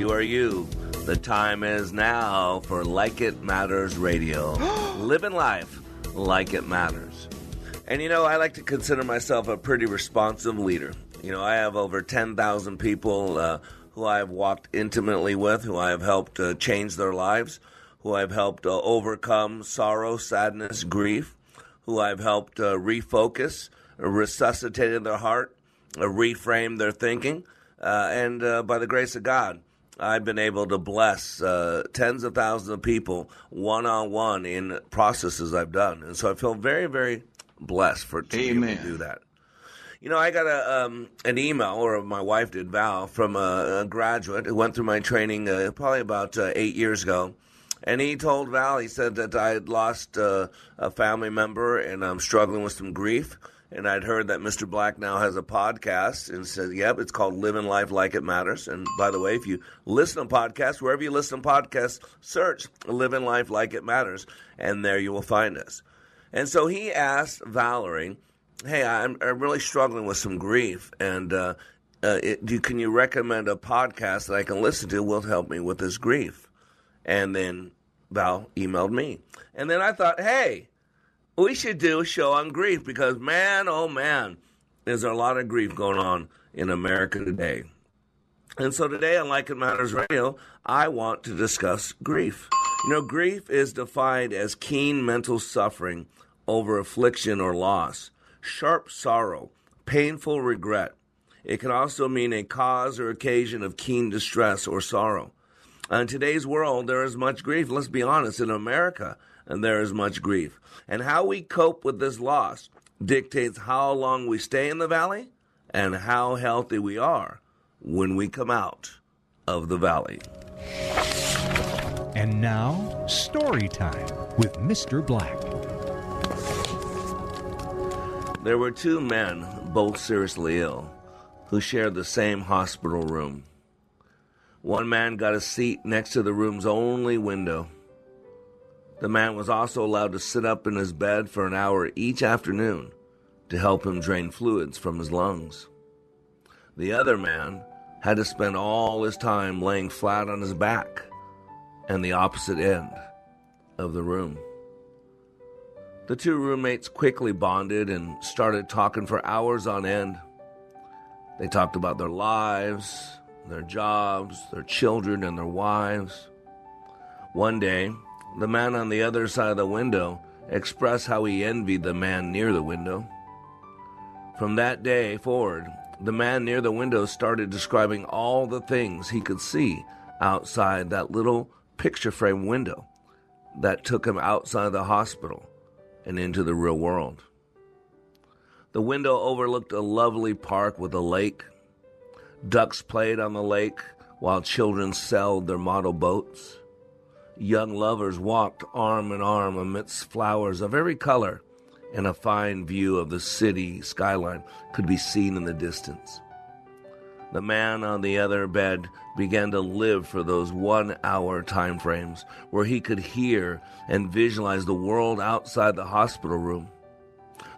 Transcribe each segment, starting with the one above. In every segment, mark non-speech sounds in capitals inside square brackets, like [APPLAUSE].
You are you. The time is now for Like It Matters Radio. [GASPS] Living life like it matters. And you know, I like to consider myself a pretty responsive leader. You know, I have over 10,000 people uh, who I have walked intimately with, who I have helped uh, change their lives, who I've helped uh, overcome sorrow, sadness, grief, who I've helped uh, refocus, resuscitated their heart, uh, reframe their thinking. Uh, and uh, by the grace of God, I've been able to bless uh, tens of thousands of people one on one in processes I've done. And so I feel very, very blessed for to Amen. be able to do that. You know, I got a um, an email, or my wife did, Val, from a, a graduate who went through my training uh, probably about uh, eight years ago. And he told Val, he said that I had lost uh, a family member and I'm struggling with some grief and I'd heard that Mr. Black now has a podcast and said, yep, it's called Living Life Like It Matters. And by the way, if you listen to podcasts, wherever you listen to podcasts, search Living Life Like It Matters, and there you will find us. And so he asked Valerie, hey, I'm, I'm really struggling with some grief, and uh, uh, it, do, can you recommend a podcast that I can listen to will help me with this grief? And then Val emailed me. And then I thought, hey, we should do a show on grief because, man, oh man, there's a lot of grief going on in America today. And so today on Like It Matters Radio, I want to discuss grief. You know, grief is defined as keen mental suffering over affliction or loss, sharp sorrow, painful regret. It can also mean a cause or occasion of keen distress or sorrow. In today's world, there is much grief. Let's be honest, in America, and there is much grief. And how we cope with this loss dictates how long we stay in the valley and how healthy we are when we come out of the valley. And now, story time with Mr. Black. There were two men, both seriously ill, who shared the same hospital room. One man got a seat next to the room's only window. The man was also allowed to sit up in his bed for an hour each afternoon to help him drain fluids from his lungs. The other man had to spend all his time laying flat on his back and the opposite end of the room. The two roommates quickly bonded and started talking for hours on end. They talked about their lives, their jobs, their children, and their wives. One day, the man on the other side of the window expressed how he envied the man near the window. From that day forward, the man near the window started describing all the things he could see outside that little picture frame window that took him outside the hospital and into the real world. The window overlooked a lovely park with a lake. Ducks played on the lake while children sailed their model boats. Young lovers walked arm in arm amidst flowers of every color, and a fine view of the city skyline could be seen in the distance. The man on the other bed began to live for those one hour time frames where he could hear and visualize the world outside the hospital room.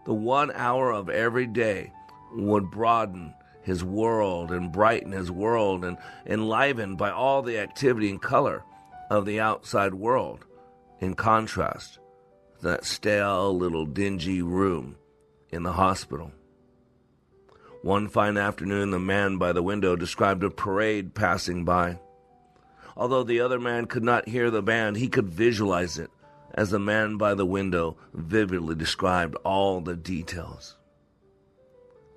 The one hour of every day would broaden his world and brighten his world and enlivened by all the activity and color of the outside world, in contrast that stale little dingy room in the hospital. One fine afternoon, the man by the window described a parade passing by. Although the other man could not hear the band, he could visualize it as the man by the window vividly described all the details.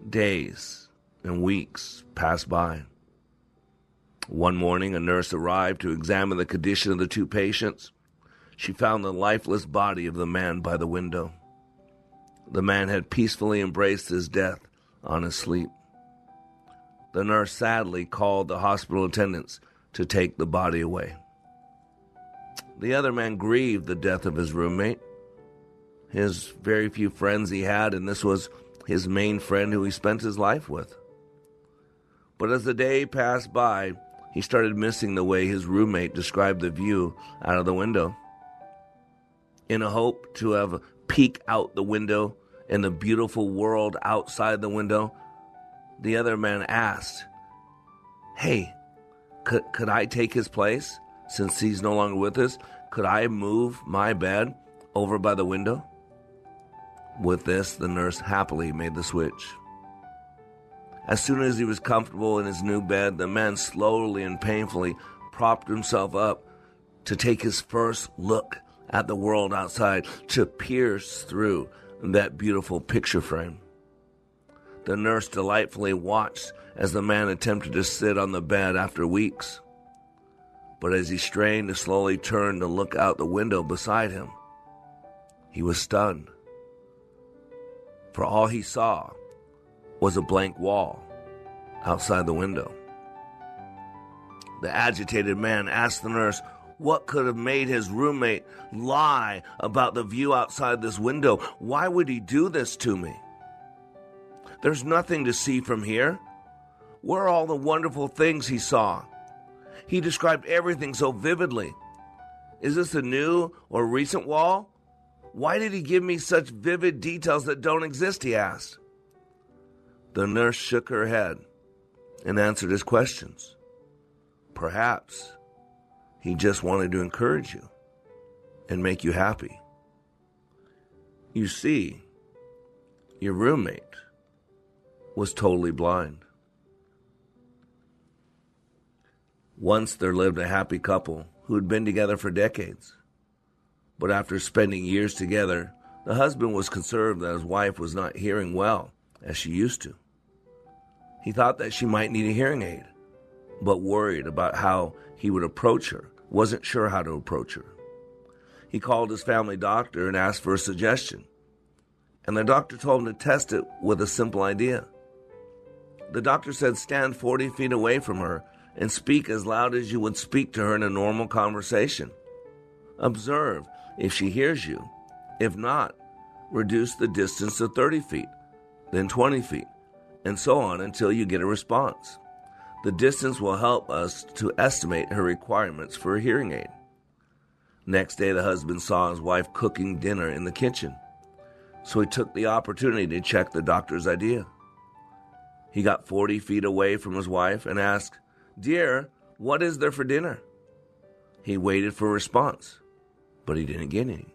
Days and weeks passed by. One morning, a nurse arrived to examine the condition of the two patients. She found the lifeless body of the man by the window. The man had peacefully embraced his death on his sleep. The nurse sadly called the hospital attendants to take the body away. The other man grieved the death of his roommate, his very few friends he had, and this was his main friend who he spent his life with. But as the day passed by, he started missing the way his roommate described the view out of the window. In a hope to have a peek out the window and the beautiful world outside the window, the other man asked, Hey, could, could I take his place since he's no longer with us? Could I move my bed over by the window? With this, the nurse happily made the switch. As soon as he was comfortable in his new bed, the man slowly and painfully propped himself up to take his first look at the world outside, to pierce through that beautiful picture frame. The nurse delightfully watched as the man attempted to sit on the bed after weeks. But as he strained to slowly turn to look out the window beside him, he was stunned. For all he saw was a blank wall outside the window. The agitated man asked the nurse what could have made his roommate lie about the view outside this window. Why would he do this to me? There's nothing to see from here. Where are all the wonderful things he saw? He described everything so vividly. Is this a new or recent wall? Why did he give me such vivid details that don't exist? He asked. The nurse shook her head and answered his questions. Perhaps he just wanted to encourage you and make you happy. You see, your roommate was totally blind. Once there lived a happy couple who had been together for decades. But after spending years together, the husband was concerned that his wife was not hearing well as she used to. He thought that she might need a hearing aid, but worried about how he would approach her, wasn't sure how to approach her. He called his family doctor and asked for a suggestion, and the doctor told him to test it with a simple idea. The doctor said stand 40 feet away from her and speak as loud as you would speak to her in a normal conversation. Observe if she hears you. If not, reduce the distance to 30 feet, then 20 feet, and so on until you get a response. The distance will help us to estimate her requirements for a hearing aid. Next day, the husband saw his wife cooking dinner in the kitchen, so he took the opportunity to check the doctor's idea. He got 40 feet away from his wife and asked, Dear, what is there for dinner? He waited for a response, but he didn't get any.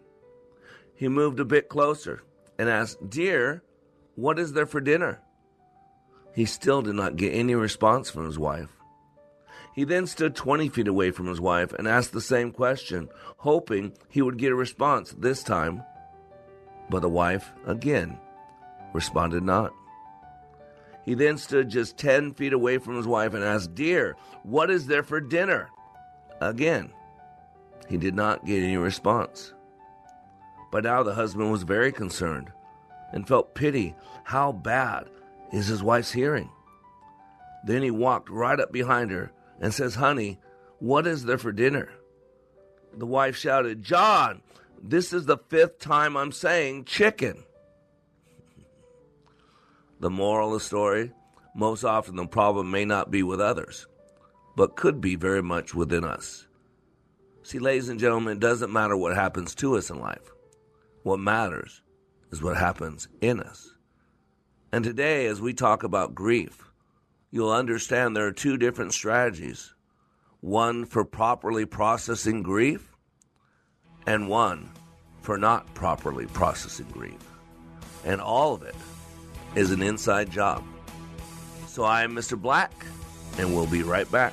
He moved a bit closer and asked, Dear, what is there for dinner? He still did not get any response from his wife. He then stood 20 feet away from his wife and asked the same question, hoping he would get a response this time. But the wife, again, responded not. He then stood just 10 feet away from his wife and asked, Dear, what is there for dinner? Again, he did not get any response. By now, the husband was very concerned and felt pity. How bad is his wife's hearing? Then he walked right up behind her and says, Honey, what is there for dinner? The wife shouted, John, this is the fifth time I'm saying chicken. the moral of the story most often the problem may not be with others, but could be very much within us. See, ladies and gentlemen, it doesn't matter what happens to us in life. What matters is what happens in us. And today, as we talk about grief, you'll understand there are two different strategies one for properly processing grief, and one for not properly processing grief. And all of it is an inside job. So I am Mr. Black, and we'll be right back.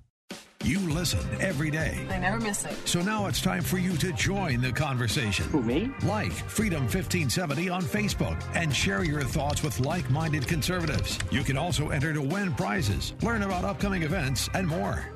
You listen every day. I never miss it. So now it's time for you to join the conversation. Who, me? Like Freedom 1570 on Facebook and share your thoughts with like minded conservatives. You can also enter to win prizes, learn about upcoming events, and more.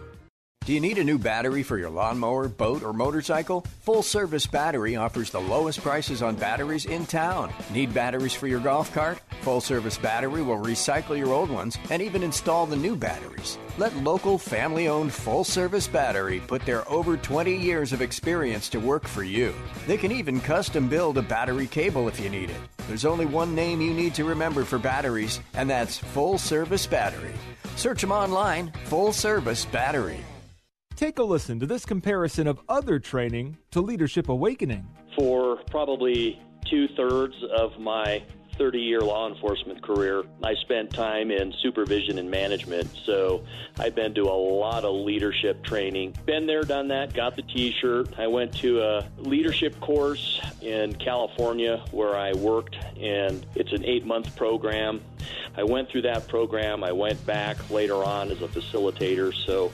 Do you need a new battery for your lawnmower, boat, or motorcycle? Full Service Battery offers the lowest prices on batteries in town. Need batteries for your golf cart? Full Service Battery will recycle your old ones and even install the new batteries. Let local family owned Full Service Battery put their over 20 years of experience to work for you. They can even custom build a battery cable if you need it. There's only one name you need to remember for batteries, and that's Full Service Battery. Search them online Full Service Battery. Take a listen to this comparison of other training to Leadership Awakening. For probably two thirds of my 30 year law enforcement career, I spent time in supervision and management. So I've been to a lot of leadership training. Been there, done that, got the t shirt. I went to a leadership course in California where I worked, and it's an eight month program. I went through that program. I went back later on as a facilitator. So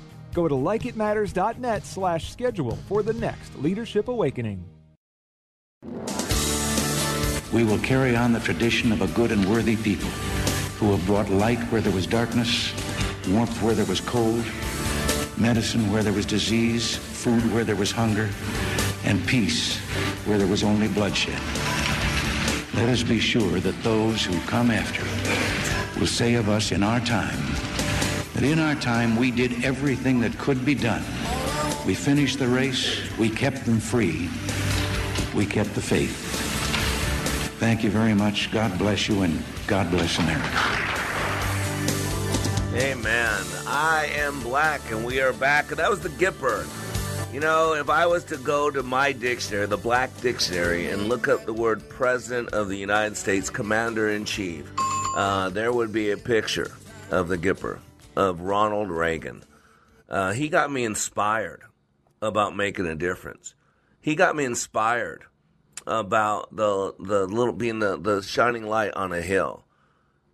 Go to likeitmatters.net slash schedule for the next Leadership Awakening. We will carry on the tradition of a good and worthy people who have brought light where there was darkness, warmth where there was cold, medicine where there was disease, food where there was hunger, and peace where there was only bloodshed. Let us be sure that those who come after will say of us in our time that in our time we did everything that could be done. We finished the race, we kept them free, we kept the faith. Thank you very much. God bless you, and God bless America. Amen. I am black, and we are back. And that was the Gipper. You know, if I was to go to my dictionary, the Black Dictionary, and look up the word President of the United States, Commander in Chief, uh, there would be a picture of the Gipper, of Ronald Reagan. Uh, he got me inspired about making a difference. He got me inspired about the the little being the, the shining light on a hill.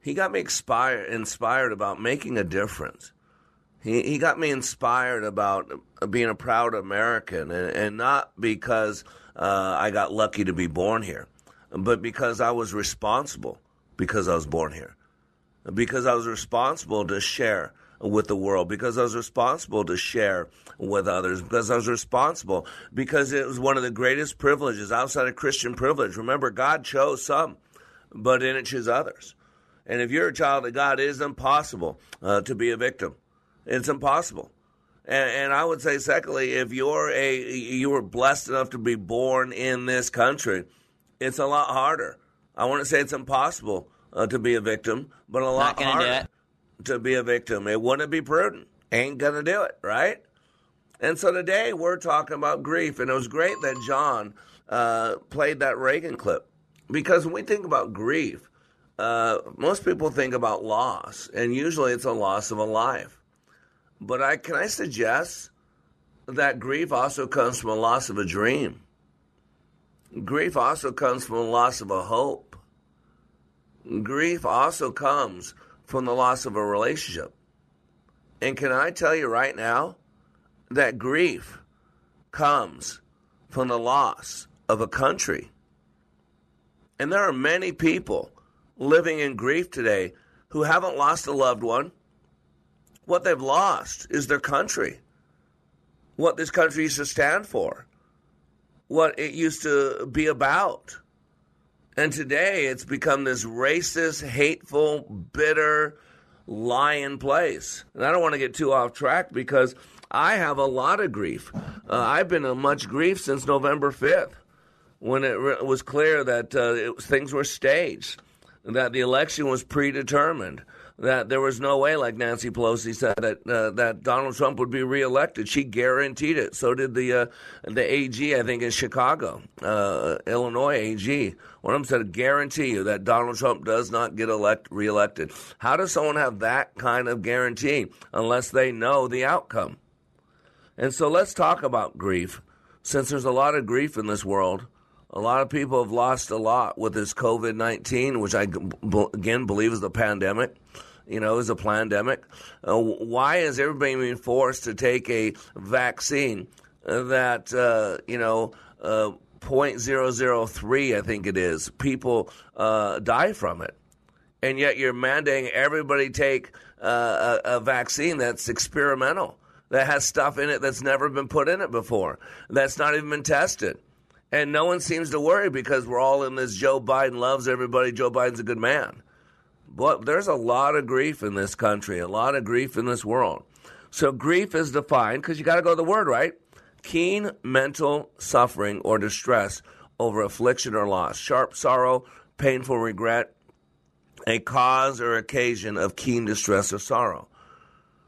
He got me inspired inspired about making a difference. He he got me inspired about being a proud American, and, and not because uh, I got lucky to be born here, but because I was responsible because I was born here, because I was responsible to share with the world because I was responsible to share with others because I was responsible because it was one of the greatest privileges outside of Christian privilege. Remember, God chose some, but didn't choose others. And if you're a child of God, it is impossible uh, to be a victim. It's impossible. And, and, I would say, secondly, if you're a you were blessed enough to be born in this country, it's a lot harder. I want to say it's impossible uh, to be a victim, but a lot harder to be a victim. It wouldn't be prudent. Ain't gonna do it, right? And so today we're talking about grief, and it was great that John uh, played that Reagan clip because when we think about grief, uh, most people think about loss, and usually it's a loss of a life. But I can I suggest that grief also comes from a loss of a dream. Grief also comes from a loss of a hope. Grief also comes from the loss of a relationship. And can I tell you right now that grief comes from the loss of a country? And there are many people living in grief today who haven't lost a loved one. What they've lost is their country, what this country used to stand for, what it used to be about. And today it's become this racist, hateful, bitter, lying place. And I don't want to get too off track because I have a lot of grief. Uh, I've been in much grief since November 5th when it re- was clear that uh, it, things were staged that the election was predetermined, that there was no way, like Nancy Pelosi said, that uh, that Donald Trump would be reelected. She guaranteed it. So did the uh, the AG, I think, in Chicago, uh, Illinois AG. Of them said, "Guarantee you that Donald Trump does not get elect reelected." How does someone have that kind of guarantee unless they know the outcome? And so let's talk about grief, since there's a lot of grief in this world. A lot of people have lost a lot with this COVID 19, which I again believe is a pandemic. You know, is a pandemic. Uh, why is everybody being forced to take a vaccine that, uh, you know, uh, 0.003, I think it is, people uh, die from it? And yet you're mandating everybody take uh, a, a vaccine that's experimental, that has stuff in it that's never been put in it before, that's not even been tested. And no one seems to worry because we're all in this Joe Biden loves everybody, Joe Biden's a good man. But there's a lot of grief in this country, a lot of grief in this world. So grief is defined because you got to go to the word, right? Keen mental suffering or distress over affliction or loss, sharp sorrow, painful regret, a cause or occasion of keen distress or sorrow.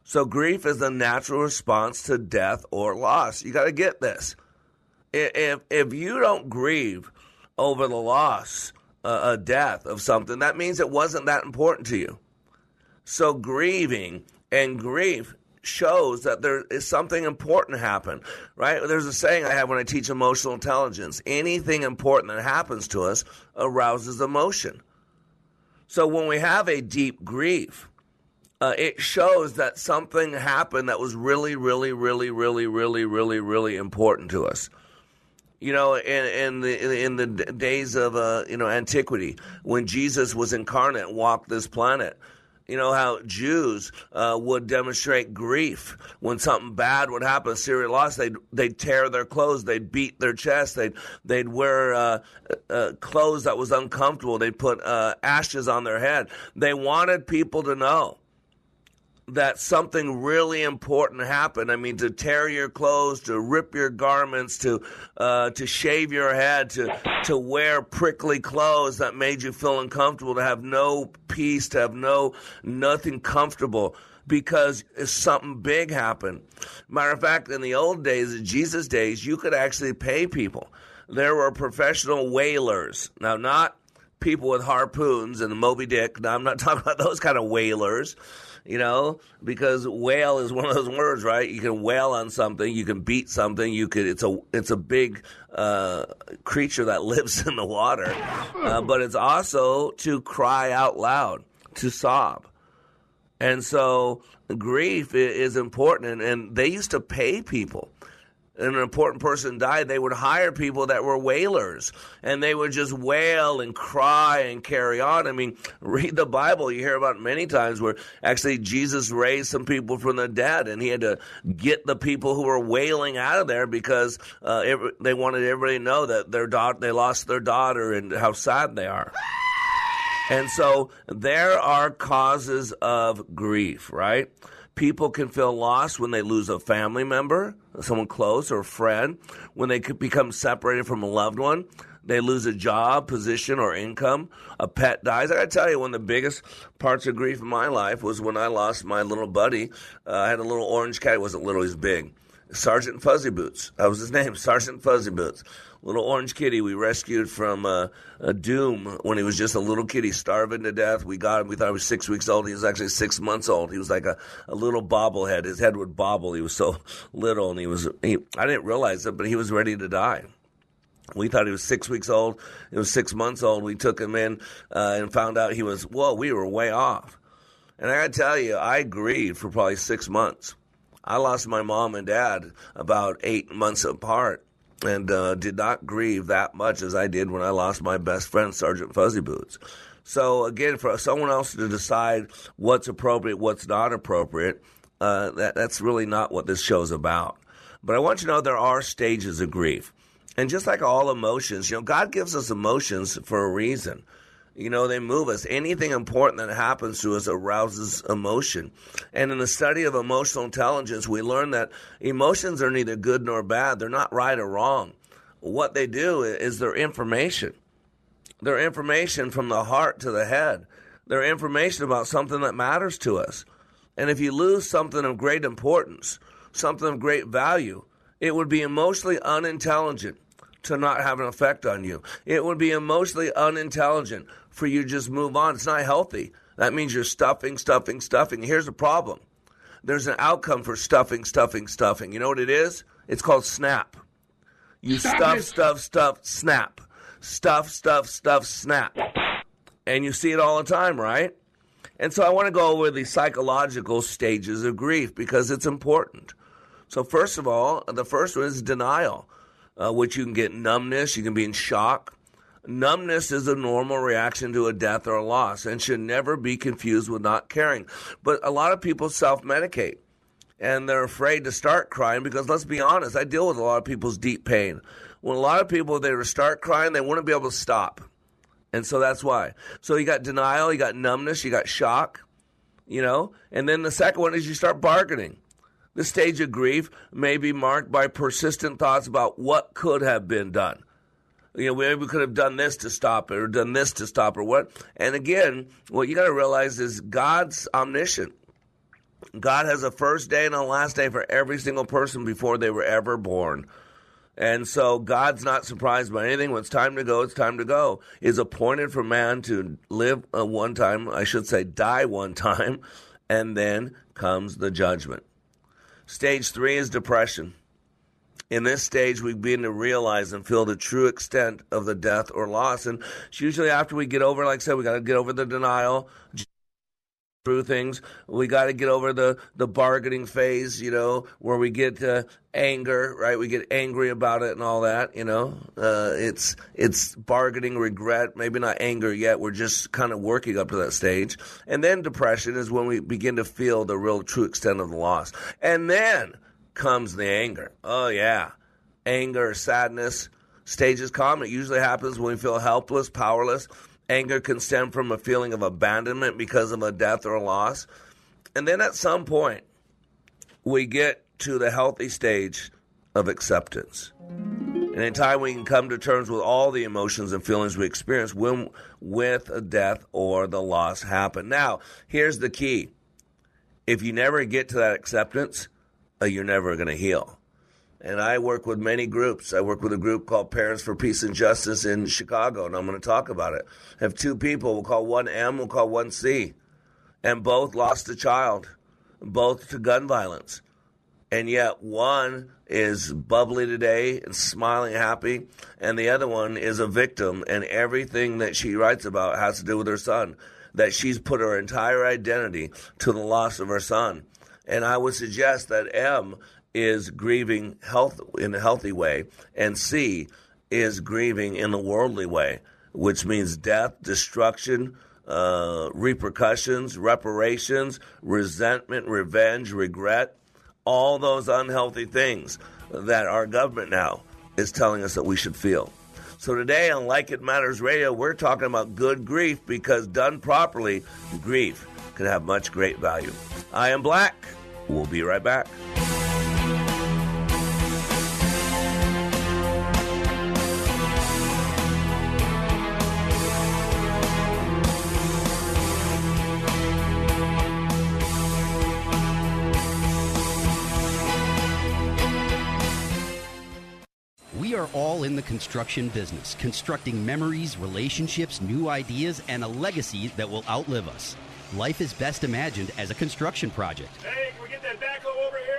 So grief is the natural response to death or loss. You got to get this if if you don't grieve over the loss, uh, a death of something, that means it wasn't that important to you. So grieving and grief shows that there is something important happen, right? There's a saying I have when I teach emotional intelligence. Anything important that happens to us arouses emotion. So when we have a deep grief, uh, it shows that something happened that was really, really, really, really, really, really, really important to us you know, in, in the in the days of uh, you know antiquity, when Jesus was incarnate walked this planet, you know how Jews uh, would demonstrate grief when something bad would happen, a serious loss. They'd they'd tear their clothes, they'd beat their chest, they'd they'd wear uh, uh, clothes that was uncomfortable. They'd put uh, ashes on their head. They wanted people to know that something really important happened. I mean, to tear your clothes, to rip your garments, to uh, to shave your head, to to wear prickly clothes that made you feel uncomfortable, to have no peace, to have no nothing comfortable because something big happened. Matter of fact, in the old days, in Jesus' days, you could actually pay people. There were professional whalers. Now, not people with harpoons and Moby Dick. Now, I'm not [LAUGHS] talking about those kind of whalers you know, because whale is one of those words, right? You can wail on something, you can beat something, you could. It's a it's a big uh, creature that [LAUGHS] lives in the water, uh, but it's also to cry out loud, to sob, and so grief is important. And, and they used to pay people and an important person died, they would hire people that were wailers and they would just wail and cry and carry on. I mean, [LAUGHS] read the Bible. You hear about many times where actually Jesus raised some people from the dead and he had to get the people who were wailing out of there because uh, it, they wanted everybody to know that their daughter, they lost their daughter and how sad they are. And so there are causes of grief, right? People can feel lost when they lose a family member, someone close or a friend, when they become separated from a loved one. They lose a job, position, or income. A pet dies. I got to tell you, one of the biggest parts of grief in my life was when I lost my little buddy. Uh, I had a little orange cat. He wasn't little, he was big. Sergeant Fuzzy Boots. That was his name, [LAUGHS] Sergeant Fuzzy Boots little orange kitty we rescued from uh, a doom when he was just a little kitty starving to death. We got him. We thought he was six weeks old. He was actually six months old. He was like a, a little bobblehead. His head would bobble. He was so [LAUGHS] little, and he was. He, I didn't realize it, but he was ready to die. We thought he was six weeks old. He was six months old. We took him in uh, and found out he was. Whoa, we were way off. And I got to tell you, I grieved for probably six months. I lost my mom and dad about eight months apart and uh, did not grieve that much as I did when I lost my best friend, Sergeant Fuzzy Boots. So again, for someone else to decide what's appropriate, what's not appropriate, uh, that, that's really not what this show's about. But I want you to know there are stages of grief. And just like all emotions, you know, God gives us emotions for a reason. You know, they move us. Anything important that happens to us arouses emotion. And in the study of emotional intelligence, we learn that emotions are neither good nor bad. They're not right or wrong. What they do is they're information. They're information from the heart to the head. They're information about something that matters to us. And if you lose something of great importance, something of great value, it would be emotionally unintelligent to not have an effect on you. It would be emotionally unintelligent for you to just move on. It's not healthy. That means you're stuffing, stuffing, stuffing. Here's the problem there's an outcome for stuffing, stuffing, stuffing. You know what it is? It's called snap. You stuff, stuff, stuff, snap. Stuff, stuff, stuff, snap. And you see it all the time, right? And so I want to go over the psychological stages of grief because it's important. So, first of all, the first one is denial, uh, which you can get numbness, you can be in shock, Numbness is a normal reaction to a death or a loss and should never be confused with not caring. But a lot of people self medicate and they're afraid to start crying because let's be honest, I deal with a lot of people's deep pain. When a lot of people they start crying, they to be able to stop. And so that's why. So you got denial, you got numbness, you got shock, you know? And then the second one is you start bargaining. The stage of grief may be marked by persistent thoughts about what could have been done you know, maybe we could have done this to stop it or done this to stop or what. And again, what you got to realize is God's omniscient. God has a first day and a last day for every single person before they were ever born. And so God's not surprised by anything. When it's time to go, it's time to go. Is appointed for man to live one time, I should say, die one time, and then comes the judgment. Stage three is depression. In this stage, we begin to realize and feel the true extent of the death or loss. And it's usually after we get over, like I said, we got to get over the denial, through things. We got to get over the, the bargaining phase, you know, where we get uh, anger, right? We get angry about it and all that, you know. Uh, it's it's bargaining, regret, maybe not anger yet. We're just kind of working up to that stage. And then depression is when we begin to feel the real true extent of the loss. And then comes the anger. Oh, yeah. Anger, sadness, stages come. It usually happens when we feel helpless, powerless. Anger can stem from a feeling of abandonment because of a death or a loss. And then at some point, we get to the healthy stage of acceptance. And in time, we can come to terms with all the emotions and feelings we experience when with a death or the loss happen. Now, here's the key. If you never get to that acceptance, Uh, you're never going to heal. And I work with many groups. I work with a group called Parents for Peace and Justice in Chicago, and I'm going to talk about it. I have two people. We'll call one M, we'll call one C. And both lost a child, both to gun violence. And yet one is bubbly today and smiling happy, and the other one is a victim, and everything that she writes about has to do with her son. That she's put her entire identity to the loss of her son. And I would suggest that M is grieving health in a healthy way, and C is grieving in a worldly way, which means death, destruction, uh, repercussions, reparations, resentment, revenge, regret, all those unhealthy things that our government now is telling us that we should feel. So today on Like It Matters Radio, we're talking about good grief because done properly, grief can have much great value. I am Black. We'll be right back. We are all in the construction business, constructing memories, relationships, new ideas, and a legacy that will outlive us. Life is best imagined as a construction project. Hey, can we get that backhoe over here?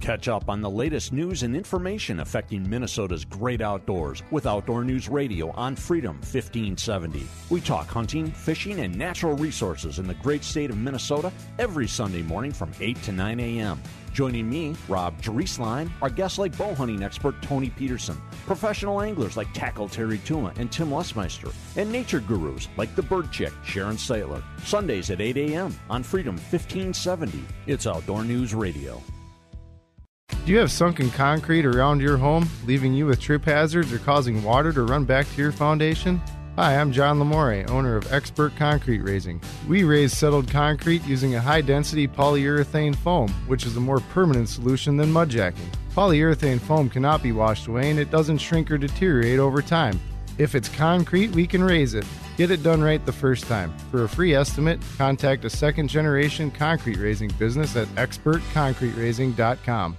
Catch up on the latest news and information affecting Minnesota's great outdoors with Outdoor News Radio on Freedom 1570. We talk hunting, fishing, and natural resources in the great state of Minnesota every Sunday morning from 8 to 9 a.m. Joining me, Rob Drieslein, our guests like bow hunting expert Tony Peterson, professional anglers like Tackle Terry Tuma and Tim Lesmeister, and nature gurus like the Bird Chick Sharon Stiteler. Sundays at 8 a.m. on Freedom 1570. It's Outdoor News Radio. Do you have sunken concrete around your home, leaving you with trip hazards or causing water to run back to your foundation? Hi, I'm John Lamore, owner of Expert Concrete Raising. We raise settled concrete using a high density polyurethane foam, which is a more permanent solution than mudjacking. Polyurethane foam cannot be washed away and it doesn't shrink or deteriorate over time. If it's concrete, we can raise it. Get it done right the first time. For a free estimate, contact a second generation concrete raising business at expertconcreteraising.com.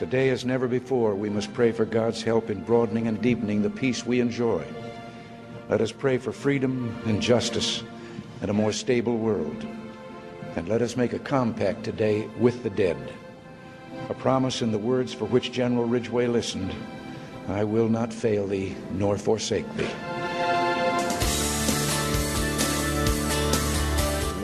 Today, as never before, we must pray for God's help in broadening and deepening the peace we enjoy. Let us pray for freedom and justice and a more stable world. And let us make a compact today with the dead. A promise in the words for which General Ridgway listened I will not fail thee nor forsake thee.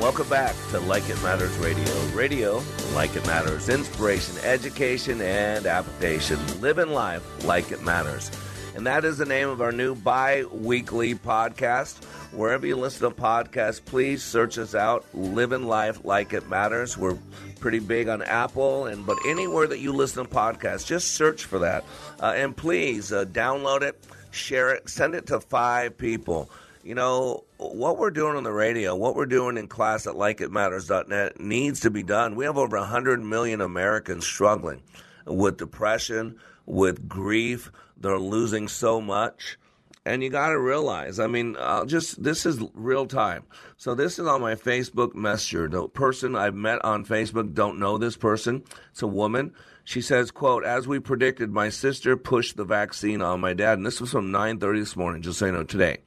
Welcome back to Like It Matters Radio. Radio, like it matters. Inspiration, education, and application. Living life like it matters. And that is the name of our new bi weekly podcast. Wherever you listen to podcasts, please search us out. Living life like it matters. We're pretty big on Apple, and but anywhere that you listen to podcasts, just search for that. Uh, and please uh, download it, share it, send it to five people you know, what we're doing on the radio, what we're doing in class at likeitmatters.net needs to be done. We have over 100 million Americans struggling with depression, with grief. They're losing so much. And you got to realize, I mean, uh, just this is real time. So this is on my Facebook Messenger. The person I've met on Facebook don't know this person. It's a woman. She says, "quote As we predicted, my sister pushed the vaccine on my dad." And this was from 9:30 this morning. Just so you know, today.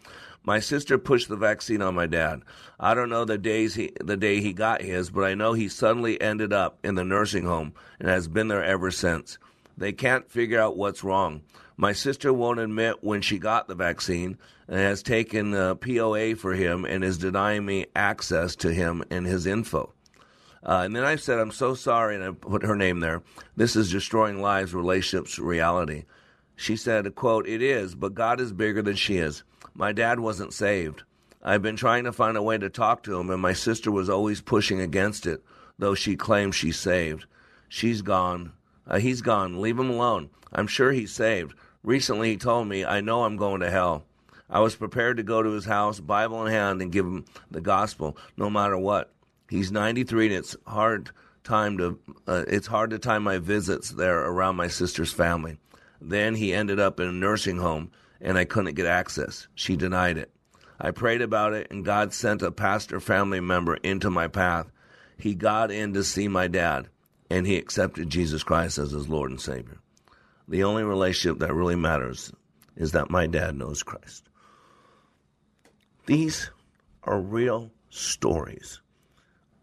My sister pushed the vaccine on my dad. I don't know the days he, the day he got his, but I know he suddenly ended up in the nursing home and has been there ever since. They can't figure out what's wrong. My sister won't admit when she got the vaccine and has taken uh, POA for him and is denying me access to him and his info. Uh, and then I said, I'm so sorry, and I put her name there. This is destroying lives, relationships, reality. She said, quote, It is, but God is bigger than she is. My dad wasn't saved. I've been trying to find a way to talk to him, and my sister was always pushing against it, though she claims she's saved. She's gone. Uh, he's gone. Leave him alone. I'm sure he's saved. Recently, he told me, I know I'm going to hell. I was prepared to go to his house, Bible in hand, and give him the gospel, no matter what. He's 93, and it's hard time to uh, it's hard to time my visits there around my sister's family. Then he ended up in a nursing home and I couldn't get access. She denied it. I prayed about it, and God sent a pastor family member into my path. He got in to see my dad, and he accepted Jesus Christ as his Lord and Savior. The only relationship that really matters is that my dad knows Christ. These are real stories.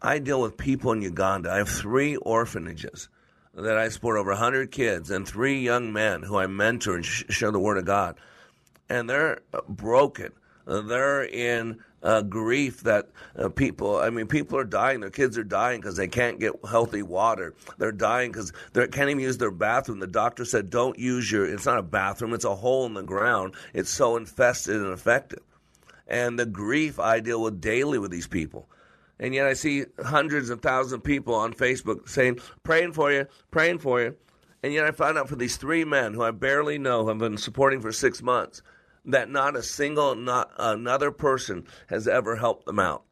I deal with people in Uganda. I have three orphanages that I support over 100 kids and three young men who I mentor and share the Word of God and they're broken. They're in uh, grief that uh, people, I mean, people are dying. Their kids are dying because they can't get healthy water. They're dying because they can't even use their bathroom. The doctor said, don't use your, it's not a bathroom, it's a hole in the ground. It's so infested and effective. And the grief I deal with daily with these people. And yet I see hundreds of thousands of people on Facebook saying, praying for you, praying for you. And yet I found out for these three men who I barely know, who I've been supporting for six months, that not a single, not another person has ever helped them out.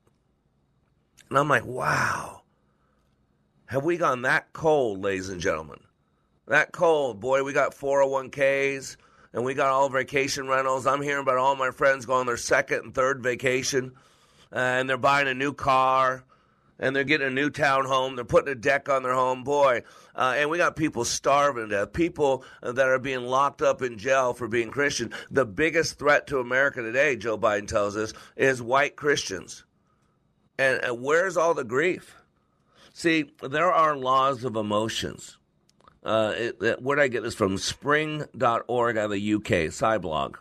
And I'm like, wow. Have we gone that cold, ladies and gentlemen? That cold, boy. We got 401ks and we got all vacation rentals. I'm hearing about all my friends going their second and third vacation uh, and they're buying a new car and they're getting a new town home. They're putting a deck on their home. Boy, uh, and we got people starving to death, people that are being locked up in jail for being Christian. The biggest threat to America today, Joe Biden tells us, is white Christians. And, and where's all the grief? See, there are laws of emotions. Uh, it, it, where did I get this from? Spring.org out of the UK, PsyBlog.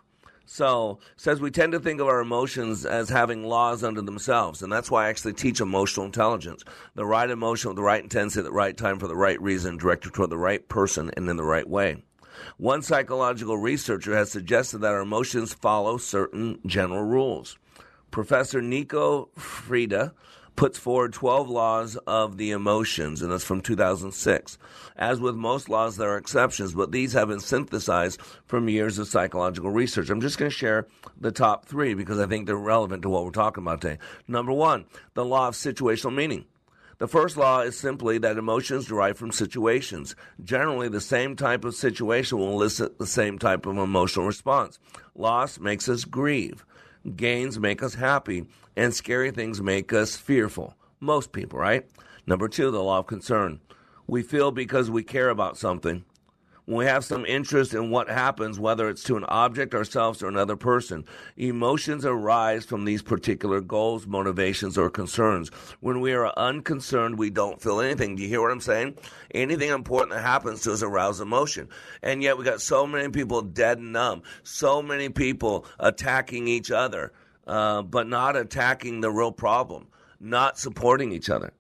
So says we tend to think of our emotions as having laws unto themselves, and that's why I actually teach emotional intelligence. The right emotion with the right intensity at the right time for the right reason, directed toward the right person and in the right way. One psychological researcher has suggested that our emotions follow certain general rules. Professor Nico Frijda puts forward 12 laws of the emotions, and that's from 2006. As with most laws, there are exceptions, but these have been synthesized from years of psychological research. I'm just going to share the top three because I think they're relevant to what we're talking about today. Number one, the law of situational meaning. The first law is simply that emotions derive from situations. Generally, the same type of situation will elicit the same type of emotional response. Loss makes us grieve. Gains make us happy and scary things make us fearful. Most people, right? Number two, the law of concern. We feel because we care about something. When we have some interest in what happens, whether it's to an object, ourselves, or another person, emotions arise from these particular goals, motivations, or concerns. When we are unconcerned, we don't feel anything. Do you hear what I'm saying? Anything important that happens to us arouses emotion. And yet we got so many people dead and numb, so many people attacking each other uh, but not attacking the real problem, not supporting each other.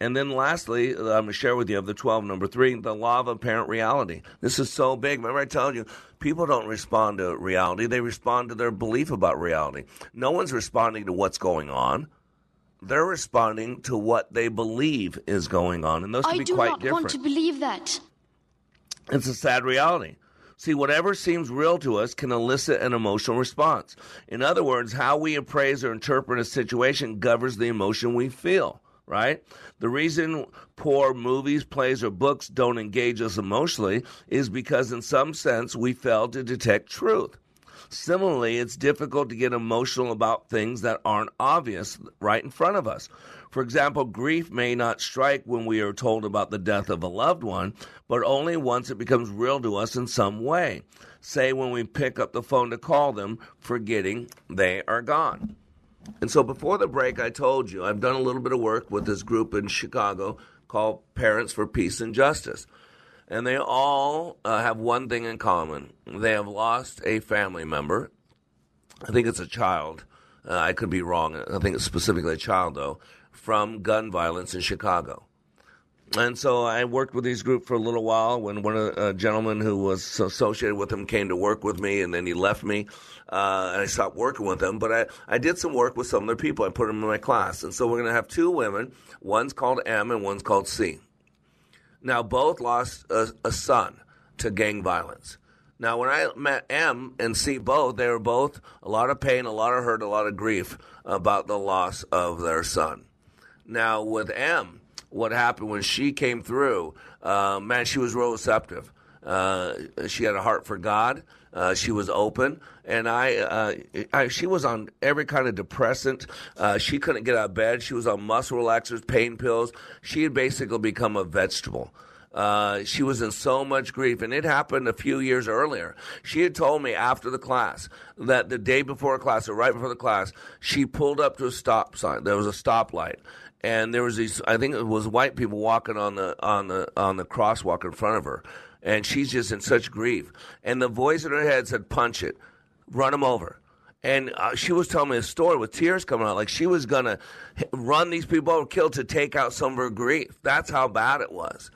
And then lastly, I'm going to share with you of the 12, number three, the law of apparent reality. This is so big. Remember, I told you, people don't respond to reality, they respond to their belief about reality. No one's responding to what's going on. They're responding to what they believe is going on, and those can I be do not want to believe that. It's a sad reality. See, whatever seems real to us can elicit an emotional response. In other words, how we appraise or interpret a situation governs the emotion we feel, right? The reason poor movies, plays, or books don't engage us emotionally is because, in some sense, we fail to detect truth. Similarly, it's difficult to get emotional about things that aren't obvious right in front of us. For example, grief may not strike when we are told about the death of a loved one, but only once it becomes real to us in some way. Say when we pick up the phone to call them, forgetting they are gone. And so before the break, I told you I've done a little bit of work with this group in Chicago called Parents for Peace and Justice. And they all uh, have one thing in common they have lost a family member. I think it's a child. Uh, I could be wrong. I think it's specifically a child, though, from gun violence in Chicago. And so I worked with these group for a little while when one of a gentleman who was associated with them came to work with me and then he left me uh, and I stopped working with them. But I, I did some work with some of their people. I put them in my class. And so we're going to have two women. One's called M and one's called C. Now, both lost a, a son to gang violence. Now, when I met M and C both, they were both a lot of pain, a lot of hurt, a lot of grief about the loss of their son. Now, with M, what happened when she came through, uh, man, she was real receptive. Uh, she had a heart for God. Uh, she was open, and I, uh, I, she was on every kind of depressant. Uh, she couldn't get out of bed. She was on muscle relaxers, pain pills. She had basically become a vegetable. Uh, she was in so much grief, and it happened a few years earlier. She had told me after the class that the day before class, or right before the class, she pulled up to a stop sign. There was a stoplight, and there was these. I think it was white people walking on the on the on the crosswalk in front of her and she's just in such grief. And the voice in her head said, "Punch it, run him over." And uh, she was telling me a story with tears coming out, like she was gonna run these people over, kill to take out some of her grief. That's how bad it was.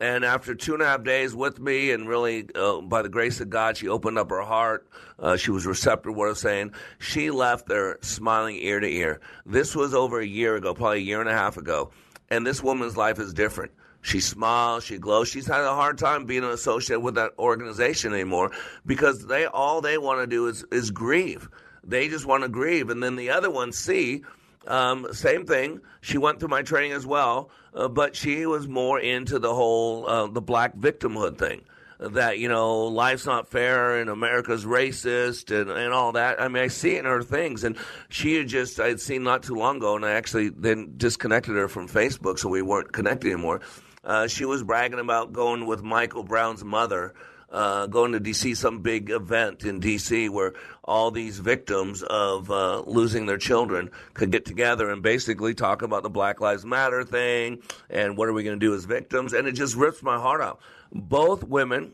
And after two and a half days with me, and really uh, by the grace of God, she opened up her heart. Uh, she was receptive to what I was saying. She left there smiling ear to ear. This was over a year ago, probably a year and a half ago. And this woman's life is different. She smiles, she glows. She's had a hard time being associated with that organization anymore because they all they want to do is is grieve. They just want to grieve. And then the other one, C, um, same thing. She went through my training as well, uh, but she was more into the whole uh, the black victimhood thing that you know life's not fair and America's racist and, and all that. I mean, I see it in her things, and she had just I'd seen not too long ago, and I actually then disconnected her from Facebook, so we weren't connected anymore. Uh, she was bragging about going with Michael Brown's mother. Uh, going to DC, some big event in DC where all these victims of uh, losing their children could get together and basically talk about the Black Lives Matter thing and what are we going to do as victims. And it just rips my heart out. Both women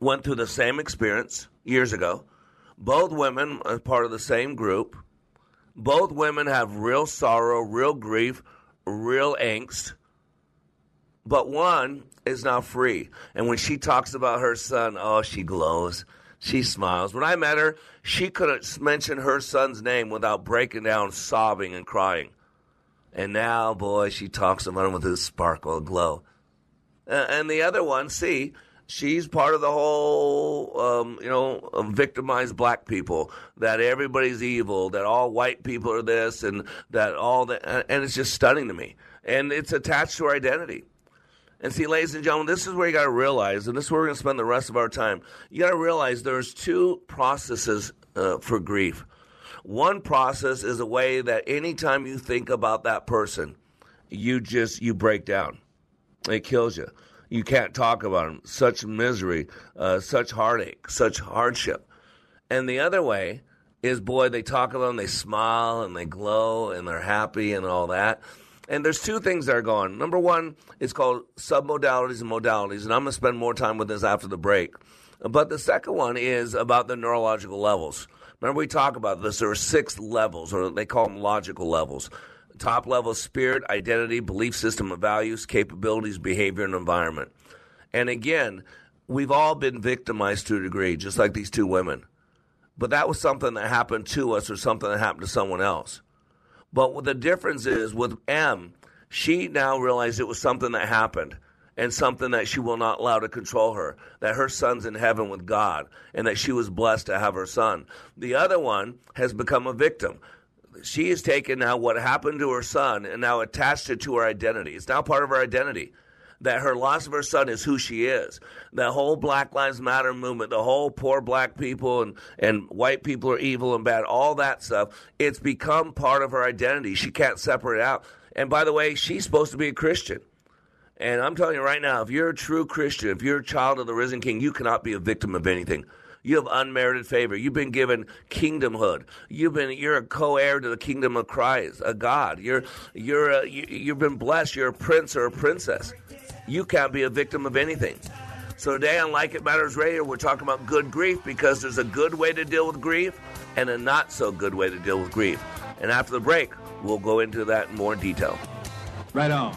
went through the same experience years ago. Both women are part of the same group. Both women have real sorrow, real grief, real angst but one is now free. And when she talks about her son, oh, she glows. She smiles. When I met her, she couldn't mention her son's name without breaking down, sobbing, and crying. And now, boy, she talks about him with a sparkle, glow. And the other one, see, she's part of the whole, um, you know, victimized black people. That everybody's evil. That all white people are this, and that all that, and it's just stunning to me. And it's attached to her identity. And see, ladies and gentlemen, this is where you got to realize, and this is where we're going to spend the rest of our time. You got to realize there's two processes uh, for grief. One process is a way that anytime you think about that person, you just you break down. It kills you. You can't talk about them. Such misery, uh, such heartache, such hardship. And the other way is, boy, they talk about them, they smile and they glow and they're happy and all that. And there's two things that are going. Number one, it's called submodalities and modalities, and I'm going to spend more time with this after the break. But the second one is about the neurological levels. Remember, we talk about this. There are six levels, or they call them logical levels. Top level spirit, identity, belief system of values, capabilities, behavior, and environment. And again, we've all been victimized to a degree, just like these two women. But that was something that happened to us or something that happened to someone else. But what the difference is with M, she now realized it was something that happened and something that she will not allow to control her. That her son's in heaven with God and that she was blessed to have her son. The other one has become a victim. She has taken now what happened to her son and now attached it to her identity. It's now part of her identity. That her loss of her son is who she is. The whole Black Lives Matter movement, the whole poor black people and, and white people are evil and bad, all that stuff, it's become part of her identity. She can't separate it out. And by the way, she's supposed to be a Christian. And I'm telling you right now, if you're a true Christian, if you're a child of the risen King, you cannot be a victim of anything. You have unmerited favor. You've been given kingdomhood. You've been you're a co-heir to the kingdom of Christ, a God. You're you're a, you, you've been blessed. You're a prince or a princess. You can't be a victim of anything. So today on Like It Matters Radio, we're talking about good grief because there's a good way to deal with grief and a not so good way to deal with grief. And after the break, we'll go into that in more detail. Right on.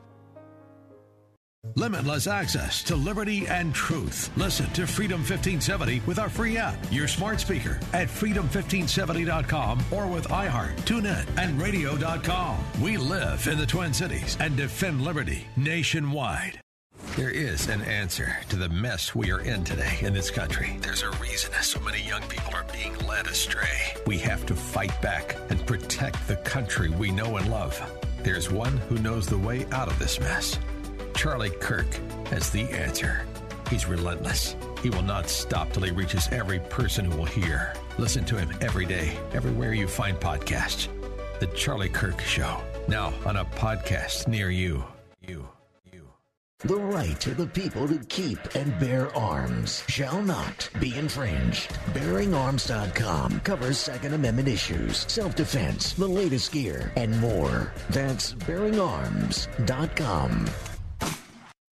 Limitless access to liberty and truth. Listen to Freedom 1570 with our free app, your smart speaker at freedom1570.com or with iHeart, TuneIn, and radio.com. We live in the Twin Cities and defend liberty nationwide. There is an answer to the mess we are in today in this country. There's a reason so many young people are being led astray. We have to fight back and protect the country we know and love. There's one who knows the way out of this mess. Charlie Kirk has the answer. He's relentless. He will not stop till he reaches every person who will hear. Listen to him every day, everywhere you find podcasts. The Charlie Kirk Show, now on a podcast near you. you. You. The right of the people to keep and bear arms shall not be infringed. BearingArms.com covers Second Amendment issues, self defense, the latest gear, and more. That's BearingArms.com.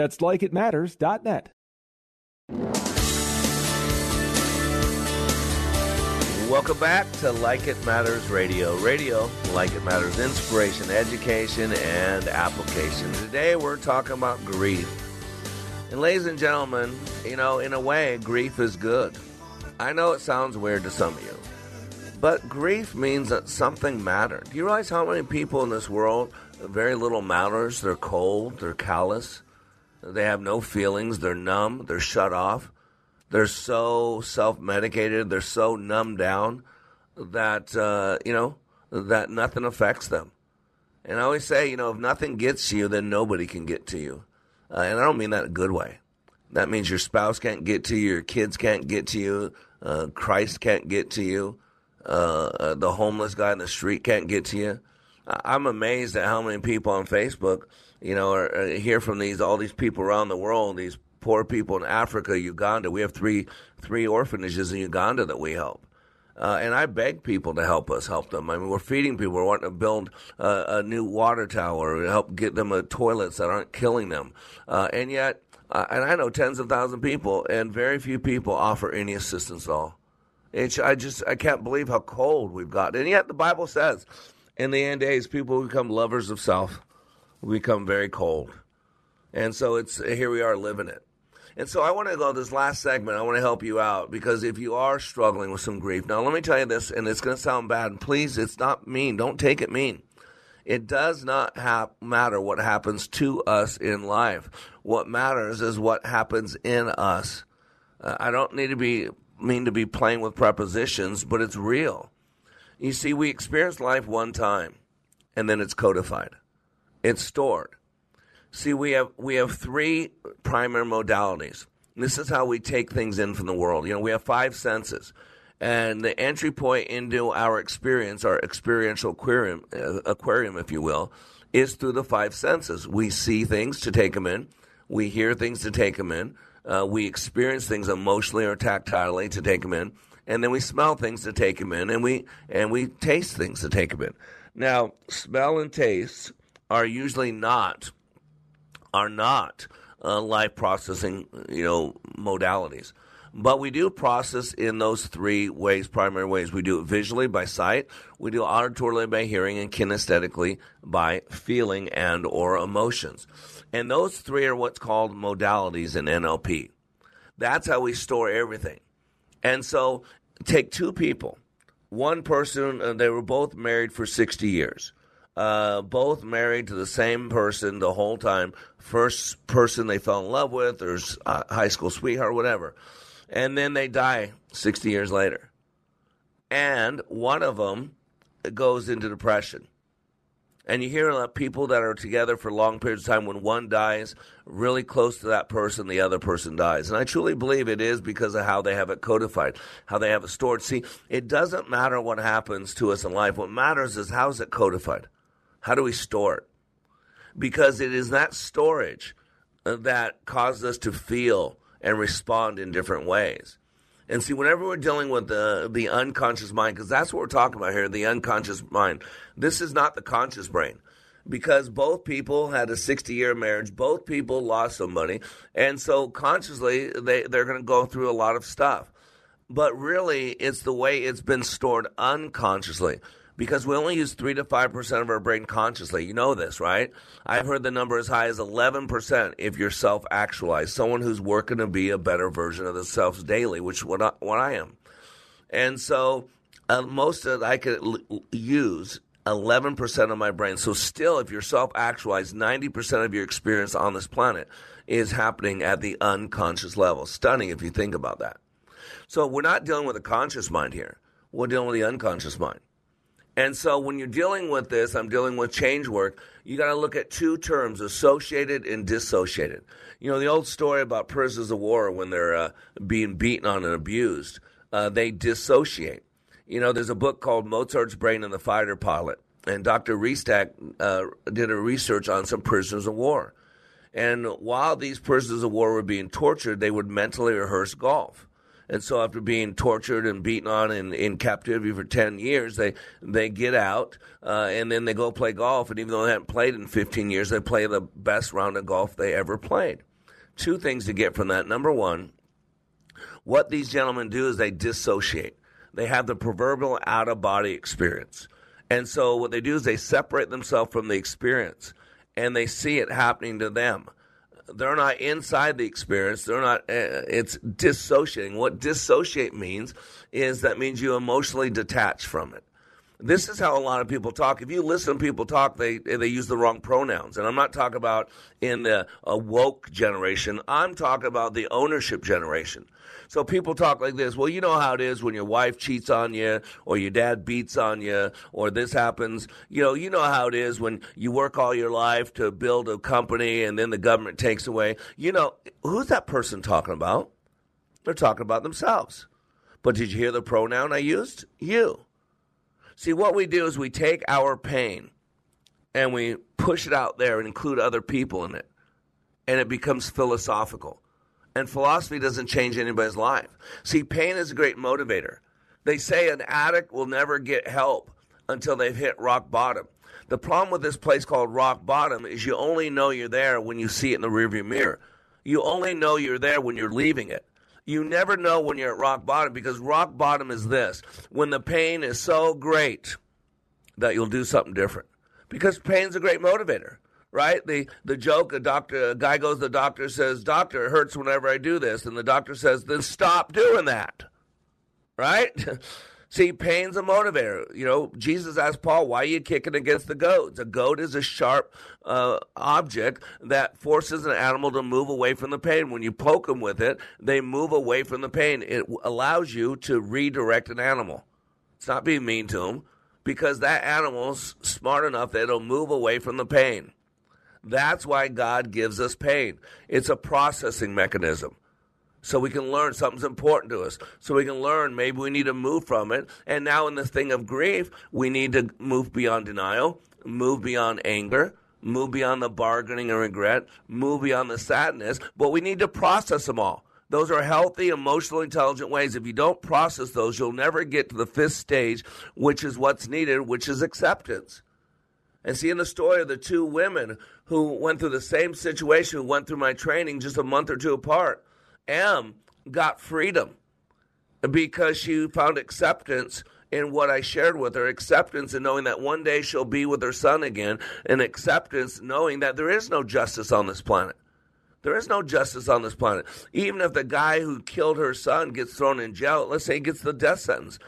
That's likeitmatters.net. Welcome back to Like It Matters Radio. Radio, like it matters, inspiration, education, and application. Today we're talking about grief. And, ladies and gentlemen, you know, in a way, grief is good. I know it sounds weird to some of you, but grief means that something mattered. Do you realize how many people in this world, very little matters? They're cold, they're callous, they have no feelings, they're numb, they're shut off. They're so self medicated, they're so numbed down that, uh, you know, that nothing affects them. And I always say, you know, if nothing gets you, then nobody can get to you. Uh, and I don't mean that a good way. That means your spouse can't get to you, your kids can't get to you, uh, Christ can't get to you, uh, uh the homeless guy in the street can't get to you. I'm amazed at how many people on Facebook, you know, are, are hear from these all these people around the world, these poor people in Africa, Uganda. We have three three orphanages in Uganda that we help. Uh, and I beg people to help us help them. I mean, we're feeding people. We're wanting to build uh, a new water tower, help get them a toilets that aren't killing them. Uh, and yet, uh, and I know tens of thousands of people, and very few people offer any assistance at all. It's, I just I can't believe how cold we've gotten. And yet, the Bible says, in the end days, people become lovers of self, we become very cold. And so it's here we are living it. And so I want to go this last segment. I want to help you out because if you are struggling with some grief, now let me tell you this, and it's going to sound bad. And please, it's not mean. Don't take it mean. It does not matter what happens to us in life. What matters is what happens in us. Uh, I don't need to be mean to be playing with prepositions, but it's real. You see, we experience life one time, and then it's codified. It's stored. See, we have we have three primary modalities. This is how we take things in from the world. You know, we have five senses, and the entry point into our experience, our experiential aquarium, uh, aquarium, if you will, is through the five senses. We see things to take them in. We hear things to take them in. Uh, we experience things emotionally or tactilely to take them in, and then we smell things to take them in, and we and we taste things to take them in. Now, smell and taste are usually not are not uh, life processing, you know, modalities. But we do process in those three ways, primary ways. We do it visually by sight, we do auditorily by hearing, and kinesthetically by feeling and or emotions. And those three are what's called modalities in NLP. That's how we store everything. And so take two people. One person, uh, they were both married for 60 years uh, both married to the same person the whole time. First person they fell in love with, or uh, high school sweetheart, whatever. And then they die 60 years later. And one of them goes into depression. And you hear of people that are together for long periods of time, when one dies really close to that person, the other person dies. And I truly believe it is because of how they have it codified, how they have it stored. See, it doesn't matter what happens to us in life. What matters is how is it codified? How do we store it? Because it is that storage uh, that causes us to feel and respond in different ways. And see, whenever we're dealing with the the unconscious mind, because that's what we're talking about here, the unconscious mind. This is not the conscious brain, because both people had a 60 year marriage, both people lost somebody, and so consciously they they're going to go through a lot of stuff. But really, it's the way it's been stored unconsciously because we only use 3 to 5% of our brain consciously. You know this, right? I've heard the number as high as 11% if you're self actualized, someone who's working to be a better version of themselves daily, which is what I, what I am. And so uh, most of I could l- use 11% of my brain. So still, if you're self actualized, 90% of your experience on this planet is happening at the unconscious level. Stunning if you think about that. So we're not dealing with a conscious mind here. We're dealing with the unconscious mind. And so when you're dealing with this, I'm dealing with change work, you got to look at two terms, associated and dissociated. You know, the old story about prisoners of war when they're uh, being beaten on and abused, uh, they dissociate. You know, there's a book called Mozart's Brain and the Fighter Pilot, and Dr. Restak uh, did a research on some prisoners of war. And while these prisoners of war were being tortured, they would mentally rehearse golf. And so after being tortured and beaten on in, in captivity for 10 years, they, they get out uh, and then they go play golf. And even though they haven't played in 15 years, they play the best round of golf they ever played. Two things to get from that. Number one, what these gentlemen do is they dissociate. They have the proverbial out of body experience. And so what they do is they separate themselves from the experience and they see it happening to them they're not inside the experience. They're not. Uh, it's dissociating. What dissociate means is that means you emotionally detach from it. This is how a lot of people talk. If you listen to people talk, they they use the wrong pronouns. And I'm not talking about in the a woke generation. I'm talking about the ownership generation. So people talk like this. Well, you know how it is when your wife cheats on you, or your dad beats on you, or this happens. You know, you know how it is when you work all your life to build a company, and then the government takes away. You know, who's that person talking about? They're talking about themselves. But did you hear the pronoun I used? You. See, what we do is we take our pain and we push it out there and include other people in it, and it becomes philosophical. And philosophy doesn't change anybody's life. See, pain is a great motivator. They say an addict will never get help until they've hit rock bottom. The problem with this place called rock bottom is you only know you're there when you see it in the rearview mirror. You only know you're there when you're leaving it. You never know when you're at rock bottom because rock bottom is this when the pain is so great that you'll do something different. Because pain's a great motivator, right? The the joke a doctor a guy goes to the doctor says, "Doctor, it hurts whenever I do this." And the doctor says, "Then stop doing that." Right? [LAUGHS] See, pain's a motivator. You know, Jesus asked Paul, why are you kicking against the goats? A goat is a sharp uh, object that forces an animal to move away from the pain. When you poke them with it, they move away from the pain. It allows you to redirect an animal. It's not being mean to them because that animal's smart enough that it'll move away from the pain. That's why God gives us pain. It's a processing mechanism so we can learn something's important to us. So we can learn maybe we need to move from it. And now in this thing of grief, we need to move beyond denial, move beyond anger, move beyond the bargaining and regret, move beyond the sadness. But we need to process them all. Those are healthy, emotional, intelligent ways. If you don't process those, you'll never get to the fifth stage, which is what's needed, which is acceptance. And see, in the story of the two women who went through the same situation, who went through my training just a month or two apart, M got freedom because she found acceptance in what I shared with her acceptance in knowing that one day she'll be with her son again, and acceptance knowing that there is no justice on this planet. There is no justice on this planet. Even if the guy who killed her son gets thrown in jail, let's say he gets the death sentence,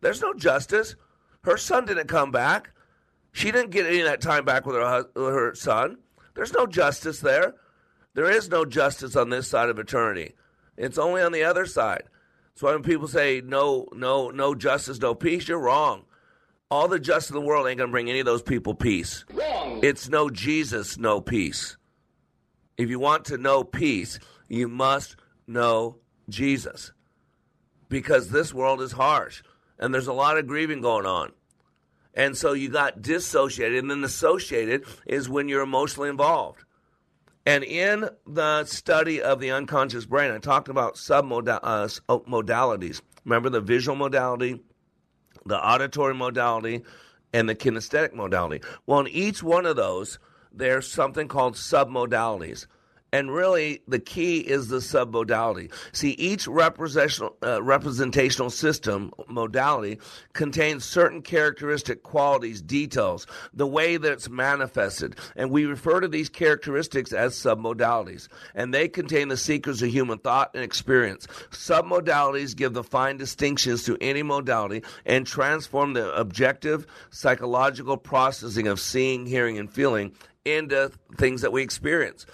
there's no justice. Her son didn't come back. She didn't get any of that time back with her, her son. There's no justice there. There is no justice on this side of eternity. It's only on the other side. So when people say no, no, no justice, no peace, you're wrong. All the justice in the world ain't gonna bring any of those people peace. Wrong. It's no Jesus, no peace. If you want to know peace, you must know Jesus. Because this world is harsh and there's a lot of grieving going on. And so you got dissociated, and then associated is when you're emotionally involved. And in the study of the unconscious brain, I talked about submodalities. Uh, Remember the visual modality, the auditory modality, and the kinesthetic modality. Well, in each one of those, there's something called submodalities. And really, the key is the submodality. See, each representational, uh, representational system modality contains certain characteristic qualities, details, the way that it's manifested. And we refer to these characteristics as submodalities. And they contain the secrets of human thought and experience. Submodalities give the fine distinctions to any modality and transform the objective psychological processing of seeing, hearing, and feeling into things that we experience.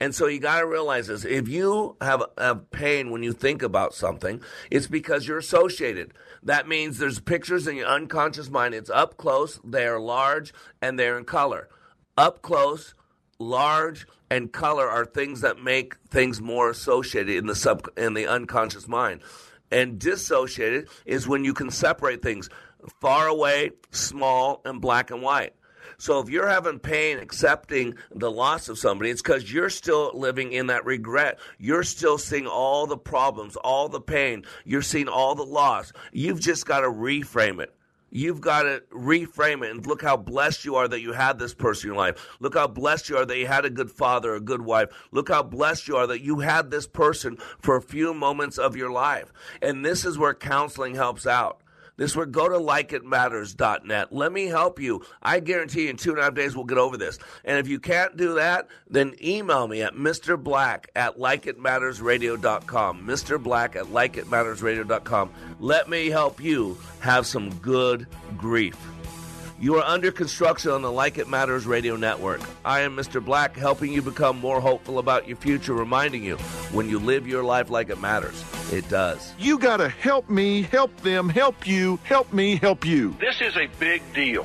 And so you got to realize this. If you have, have pain when you think about something, it's because you're associated. That means there's pictures in your unconscious mind. It's up close, they're large, and they're in color. Up close, large, and color are things that make things more associated in the sub in the unconscious mind. And dissociated is when you can separate things far away, small, and black and white. So if you're having pain accepting the loss of somebody, it's because you're still living in that regret. You're still seeing all the problems, all the pain. You're seeing all the loss. You've just got to reframe it. You've got to reframe it and look how blessed you are that you had this person in your life. Look how blessed you are that you had a good father, a good wife. Look how blessed you are that you had this person for a few moments of your life. And this is where counseling helps out. This where go to likeitmatters.net. Let me help you. I guarantee you in two and a half days we'll get over this. And if you can't do that, then email me at Mr. Black at likeitmattersradio.com. Mr. Black at likeitmattersradio.com. Let me help you have some good grief. You are under construction on the Like It Matters radio network. I am Mr. Black, helping you become more hopeful about your future, reminding you when you live your life like it matters, it does. You got to help me, help them, help you, help me, help you. This is a big deal.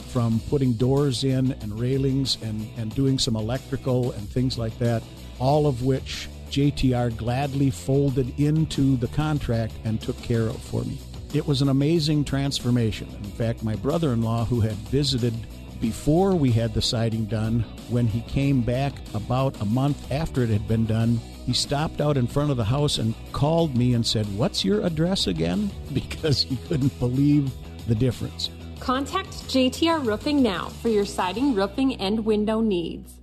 from putting doors in and railings and, and doing some electrical and things like that, all of which JTR gladly folded into the contract and took care of for me. It was an amazing transformation. In fact, my brother in law, who had visited before we had the siding done, when he came back about a month after it had been done, he stopped out in front of the house and called me and said, What's your address again? [LAUGHS] Because he couldn't believe the difference. Contact JTR Roofing now for your siding, roofing, and window needs.